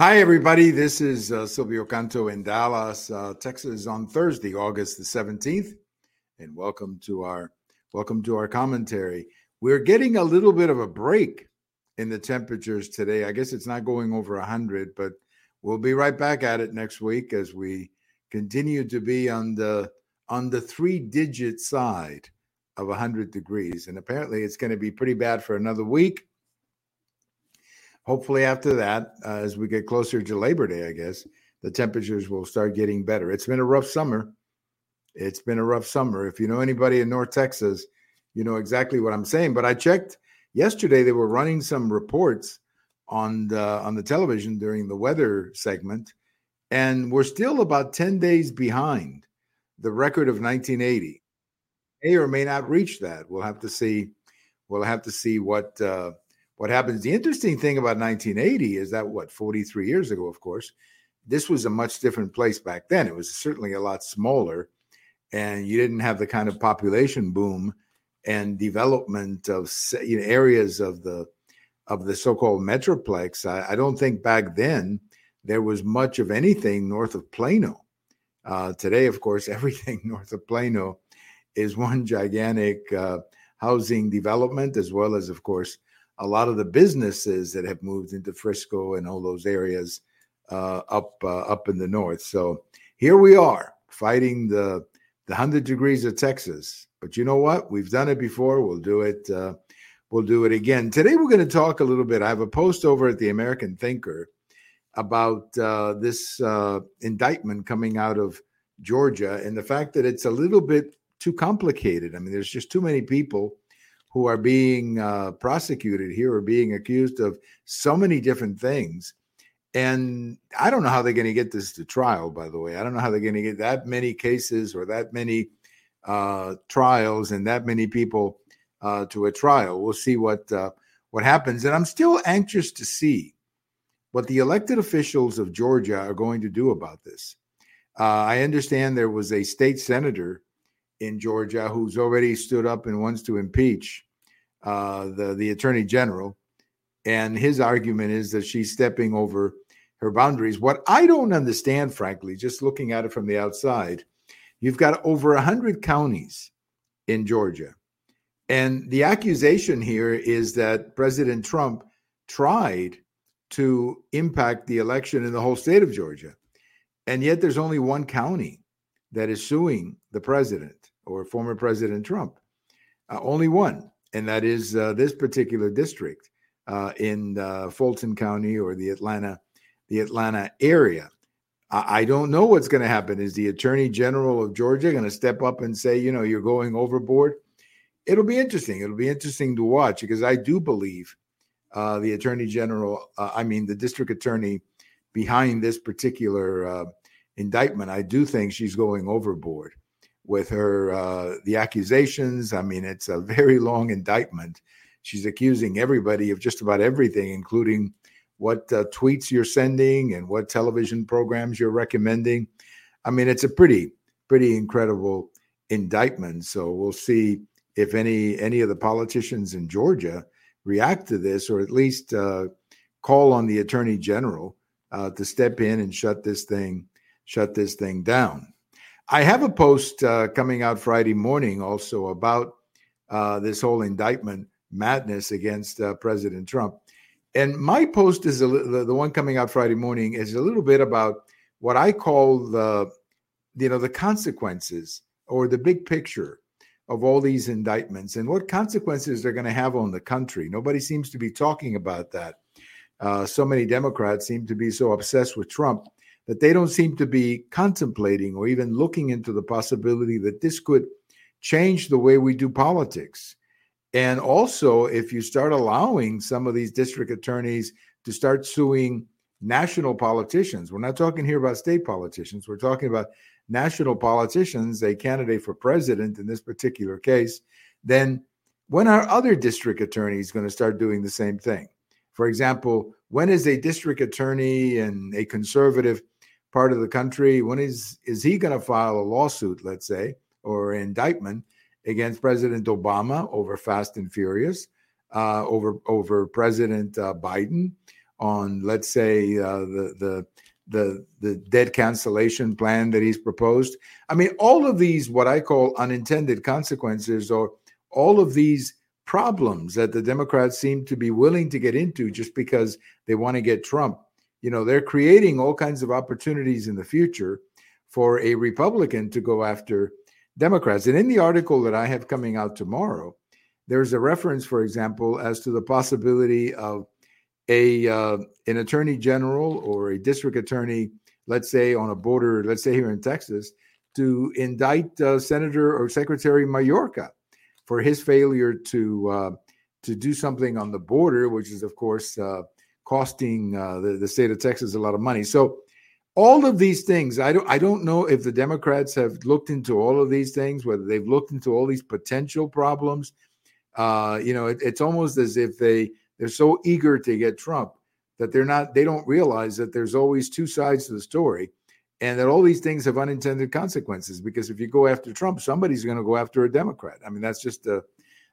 Hi, everybody. This is uh, Silvio Canto in Dallas, uh, Texas, on Thursday, August the seventeenth, and welcome to our welcome to our commentary. We're getting a little bit of a break in the temperatures today. I guess it's not going over hundred, but we'll be right back at it next week as we continue to be on the on the three digit side of 100 degrees and apparently it's going to be pretty bad for another week hopefully after that uh, as we get closer to labor day i guess the temperatures will start getting better. It's been a rough summer. It's been a rough summer. If you know anybody in north texas you know exactly what i'm saying. But i checked yesterday they were running some reports on the on the television during the weather segment and we're still about 10 days behind the record of 1980 may or may not reach that. We'll have to see. We'll have to see what uh, what happens. The interesting thing about 1980 is that what 43 years ago, of course, this was a much different place back then. It was certainly a lot smaller, and you didn't have the kind of population boom and development of you know, areas of the of the so-called metroplex. I, I, don't think back then there was much of anything north of Plano. Uh, today, of course, everything north of Plano is one gigantic uh, housing development, as well as, of course, a lot of the businesses that have moved into Frisco and all those areas uh, up uh, up in the north. So here we are fighting the the hundred degrees of Texas. But you know what? We've done it before. We'll do it. Uh, we'll do it again. Today we're going to talk a little bit. I have a post over at the American Thinker about uh, this uh, indictment coming out of Georgia and the fact that it's a little bit too complicated. I mean, there's just too many people who are being uh, prosecuted here are being accused of so many different things. And I don't know how they're going to get this to trial, by the way. I don't know how they're going to get that many cases or that many uh, trials and that many people uh, to a trial. We'll see what uh, what happens. And I'm still anxious to see what the elected officials of Georgia are going to do about this. Uh, I understand there was a state senator in Georgia who's already stood up and wants to impeach uh, the the attorney general, and his argument is that she's stepping over her boundaries. What I don't understand, frankly, just looking at it from the outside, you've got over hundred counties in Georgia, and the accusation here is that President Trump tried to impact the election in the whole state of Georgia, and yet there's only one county that is suing the president or former President Trump. Uh, only one, and that is uh, this particular district uh, in uh, Fulton County or the Atlanta, the Atlanta area. I, I don't know what's going to happen. Is the Attorney General of Georgia going to step up and say, you know, you're going overboard? It'll be interesting. It'll be interesting to watch because I do believe uh, the Attorney General, uh, I mean, the District Attorney behind this particular indictment, I do think she's going overboard with her uh, the accusations. I mean, it's a very long indictment. She's accusing everybody of just about everything, including what uh, tweets you're sending and what television programs you're recommending. I mean, it's a pretty pretty incredible indictment. So we'll see if any any of the politicians in Georgia react to this, or at least uh, call on the attorney general uh, to step in and shut this thing shut this thing down. I have a post uh, coming out Friday morning also about uh, this whole indictment madness against uh, President Trump. And my post is the, the one coming out Friday morning is a little bit about what I call the you know the consequences or the big picture of all these indictments and what consequences they're going to have on the country. Nobody seems to be talking about that. Uh, so many Democrats seem to be so obsessed with Trump that they don't seem to be contemplating or even looking into the possibility that this could change the way we do politics. And also, if you start allowing some of these district attorneys to start suing national politicians, we're not talking here about state politicians, we're talking about national politicians, a candidate for president in this particular case, then when are other district attorneys going to start doing the same thing? For example, when is a district attorney and a conservative part of the country, when is is he going to file a lawsuit, let's say, or indictment against President Obama over Fast and Furious, uh, over over President uh, Biden, on, let's say, uh, the the the the debt cancellation plan that he's proposed. I mean, all of these what I call unintended consequences, or all of these problems that the Democrats seem to be willing to get into just because they want to get Trump. You know, they're creating all kinds of opportunities in the future for a Republican to go after Democrats. And in the article that I have coming out tomorrow, there's a reference, for example, as to the possibility of a uh, an attorney general or a district attorney, let's say on a border, let's say here in Texas, to indict uh, Senator or Secretary Mayorkas for his failure to uh, to do something on the border, which is of course uh, costing uh, the, the state of Texas a lot of money. So all of these things, I don't I don't know if the Democrats have looked into all of these things, whether they've looked into all these potential problems. Uh, you know, it, it's almost as if they they're so eager to get Trump that they're not they don't realize that there's always two sides to the story and that all these things have unintended consequences because if you go after Trump, somebody's going to go after a Democrat. I mean, that's just the,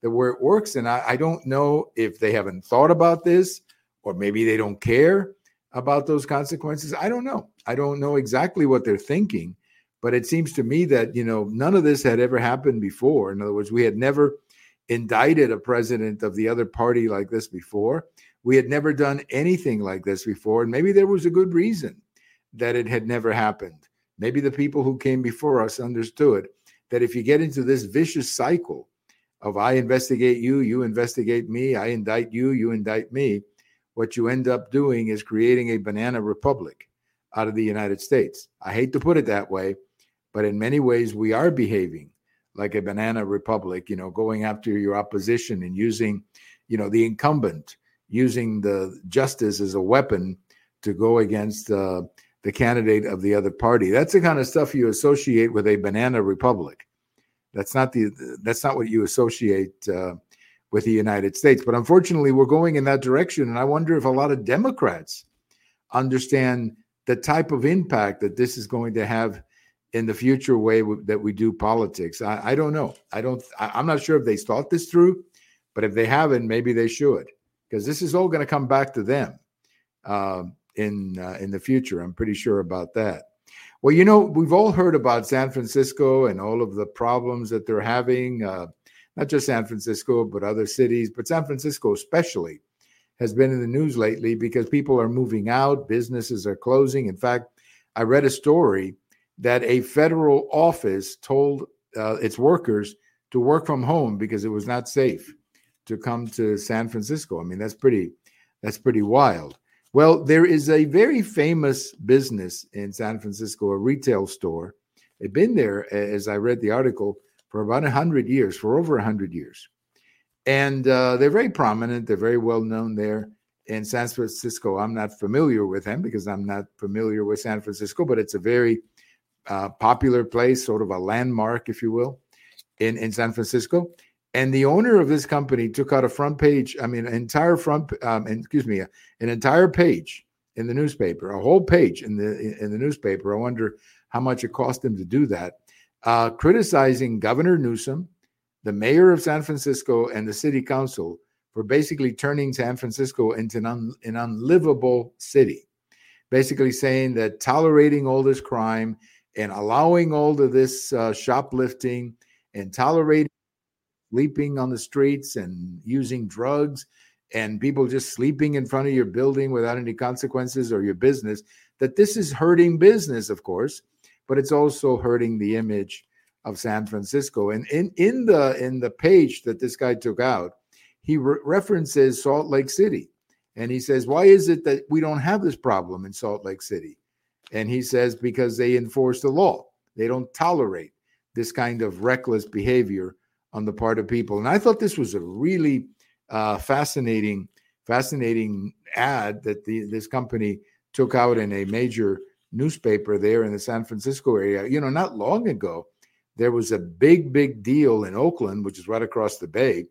the where it works. And I, I don't know if they haven't thought about this or maybe they don't care about those consequences. I don't know. I don't know exactly what they're thinking, but it seems to me that, you know, none of this had ever happened before. In other words, we had never indicted a president of the other party like this before. We had never done anything like this before. And maybe there was a good reason that it had never happened. Maybe the people who came before us understood that if you get into this vicious cycle of I investigate you, you investigate me, I indict you, you indict me, what you end up doing is creating a banana republic out of the United States. I hate to put it that way, but in many ways we are behaving like a banana republic, you know, going after your opposition and using, you know, the incumbent, using the justice as a weapon to go against uh, the candidate of the other party. That's the kind of stuff you associate with a banana republic. That's not the that's not what you associate uh, with the United States. But unfortunately, we're going in that direction, and I wonder if a lot of Democrats understand the type of impact that this is going to have in the future way that we do politics. I, I don't know. I don't. I, am not sure if they thought this through, but if they haven't, maybe they should, because this is all going to come back to them. Um, in uh, in the future. I'm pretty sure about that. Well, you know, we've all heard about San Francisco and all of the problems that they're having. Uh, not just San Francisco, but other cities, but San Francisco especially has been in the news lately because people are moving out, businesses are closing. In fact, I read a story that a federal office told uh, its workers to work from home because it was not safe to come to San Francisco. I mean, that's pretty that's pretty wild. Well, there is a very famous business in San Francisco, a retail store. I've been there, as I read the article, for about 100 years, for over 100 years. And uh, they're very prominent. They're very well known there in San Francisco. I'm not familiar with them because I'm not familiar with San Francisco, but it's a very uh, popular place, sort of a landmark, if you will, in, in San Francisco. And the owner of this company took out a front page, I mean, an entire front, um, excuse me, an entire page in the newspaper, a whole page in the in the newspaper. I wonder how much it cost him to do that, uh, criticizing Governor Newsom, the mayor of San Francisco, and the city council for basically turning San Francisco into an, un, an unlivable city. Basically saying that tolerating all this crime and allowing all of this uh, shoplifting and tolerating sleeping on the streets and using drugs and people just sleeping in front of your building without any consequences or your business that this is hurting business of course but it's also hurting the image of San Francisco. And in in the in the page that this guy took out he re- references Salt Lake City. And he says why is it that we don't have this problem in Salt Lake City? And he says because they enforce the law. They don't tolerate this kind of reckless behavior on the part of people. And I thought this was a really uh, fascinating, fascinating ad that the, this company took out in a major newspaper there in the San Francisco area. You know, not long ago, there was a big, big deal in Oakland, which is right across the bay,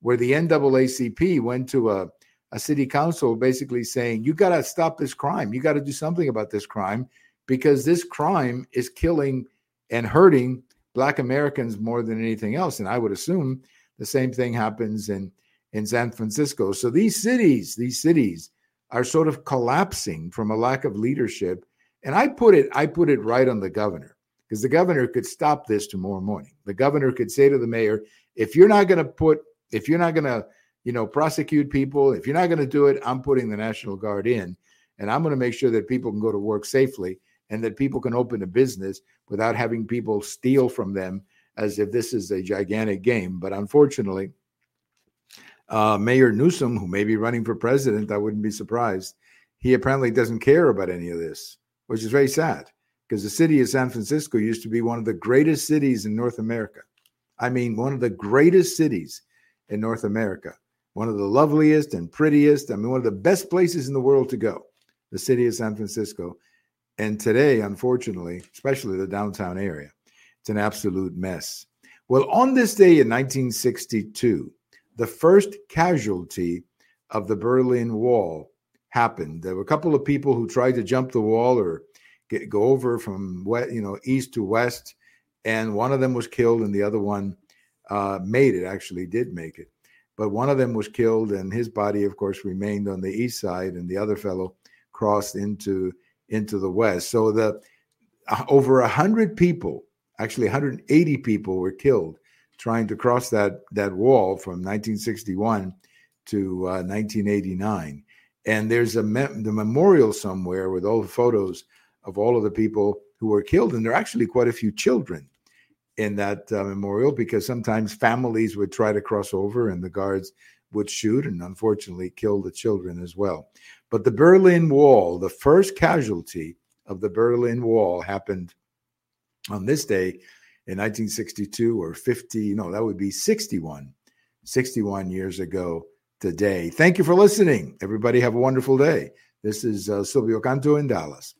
where the NAACP went to a, a city council basically saying, you got to stop this crime. You got to do something about this crime because this crime is killing and hurting black Americans more than anything else. And I would assume the same thing happens in in San Francisco. So these cities, these cities are sort of collapsing from a lack of leadership. And I put it, I put it right on the governor because the governor could stop this tomorrow morning. The governor could say to the mayor, if you're not going to put, if you're not going to, you know, prosecute people, if you're not going to do it, I'm putting the National Guard in, and I'm going to make sure that people can go to work safely and that people can open a business without having people steal from them as if this is a gigantic game. But unfortunately, uh, Mayor Newsom, who may be running for president, I wouldn't be surprised. He apparently doesn't care about any of this, which is very sad because the city of San Francisco used to be one of the greatest cities in North America. I mean, one of the greatest cities in North America, one of the loveliest and prettiest. I mean, one of the best places in the world to go, the city of San Francisco. And today, unfortunately, especially the downtown area, it's an absolute mess. Well, on this day in 1962, the first casualty of the Berlin Wall happened. There were a couple of people who tried to jump the wall or get, go over from you know, east to west, and one of them was killed, and the other one uh, made it. Actually, did make it, but one of them was killed, and his body, of course, remained on the east side, and the other fellow crossed into into the west. So the uh, over a hundred people, actually 180 people, were killed trying to cross that that wall from 1961 to uh, 1989. And there's a me- the memorial somewhere with all the photos of all of the people who were killed. And there are actually quite a few children in that uh, memorial because sometimes families would try to cross over and the guards would shoot and unfortunately kill the children as well. But the Berlin Wall, the first casualty of the Berlin Wall happened on this day in 1962 or 50, no, that would be 61, 61 years ago today. Thank you for listening. Everybody have a wonderful day. This is uh, Silvio Canto in Dallas.